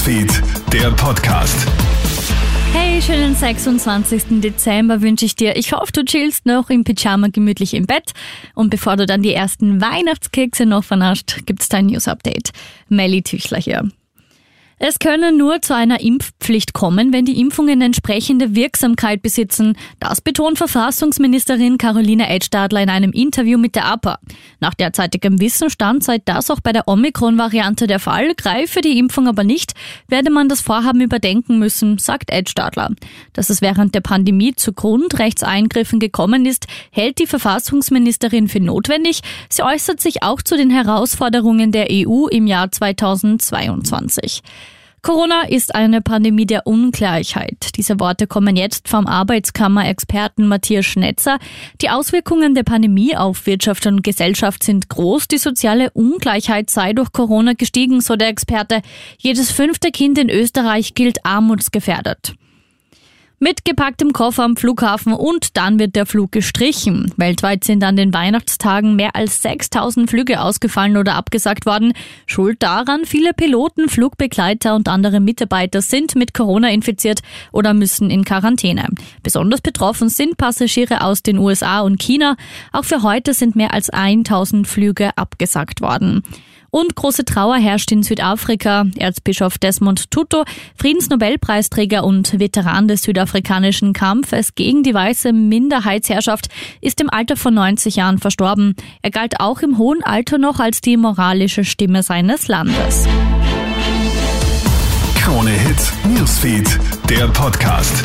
Newsfeed, der Podcast. Hey, schönen 26. Dezember wünsche ich dir. Ich hoffe, du chillst noch im Pyjama gemütlich im Bett. Und bevor du dann die ersten Weihnachtskekse noch vernascht, gibt's dein News-Update. Melly Tüchler hier. Es könne nur zu einer Impfpflicht kommen, wenn die Impfungen entsprechende Wirksamkeit besitzen. Das betont Verfassungsministerin Caroline Edstadler in einem Interview mit der APA. Nach derzeitigem Wissenstand sei das auch bei der Omikron-Variante der Fall, greife die Impfung aber nicht, werde man das Vorhaben überdenken müssen, sagt Edstadler. Dass es während der Pandemie zu Grundrechtseingriffen gekommen ist, hält die Verfassungsministerin für notwendig. Sie äußert sich auch zu den Herausforderungen der EU im Jahr 2022. Corona ist eine Pandemie der Ungleichheit. Diese Worte kommen jetzt vom Arbeitskammer-Experten Matthias Schnetzer. Die Auswirkungen der Pandemie auf Wirtschaft und Gesellschaft sind groß. Die soziale Ungleichheit sei durch Corona gestiegen, so der Experte. Jedes fünfte Kind in Österreich gilt armutsgefährdet. Mit gepacktem Koffer am Flughafen und dann wird der Flug gestrichen. Weltweit sind an den Weihnachtstagen mehr als 6000 Flüge ausgefallen oder abgesagt worden. Schuld daran, viele Piloten, Flugbegleiter und andere Mitarbeiter sind mit Corona infiziert oder müssen in Quarantäne. Besonders betroffen sind Passagiere aus den USA und China. Auch für heute sind mehr als 1000 Flüge abgesagt worden. Und große Trauer herrscht in Südafrika. Erzbischof Desmond Tutu, Friedensnobelpreisträger und Veteran des südafrikanischen Kampfes gegen die weiße Minderheitsherrschaft, ist im Alter von 90 Jahren verstorben. Er galt auch im hohen Alter noch als die moralische Stimme seines Landes. Krone Hits, Newsfeed, der Podcast.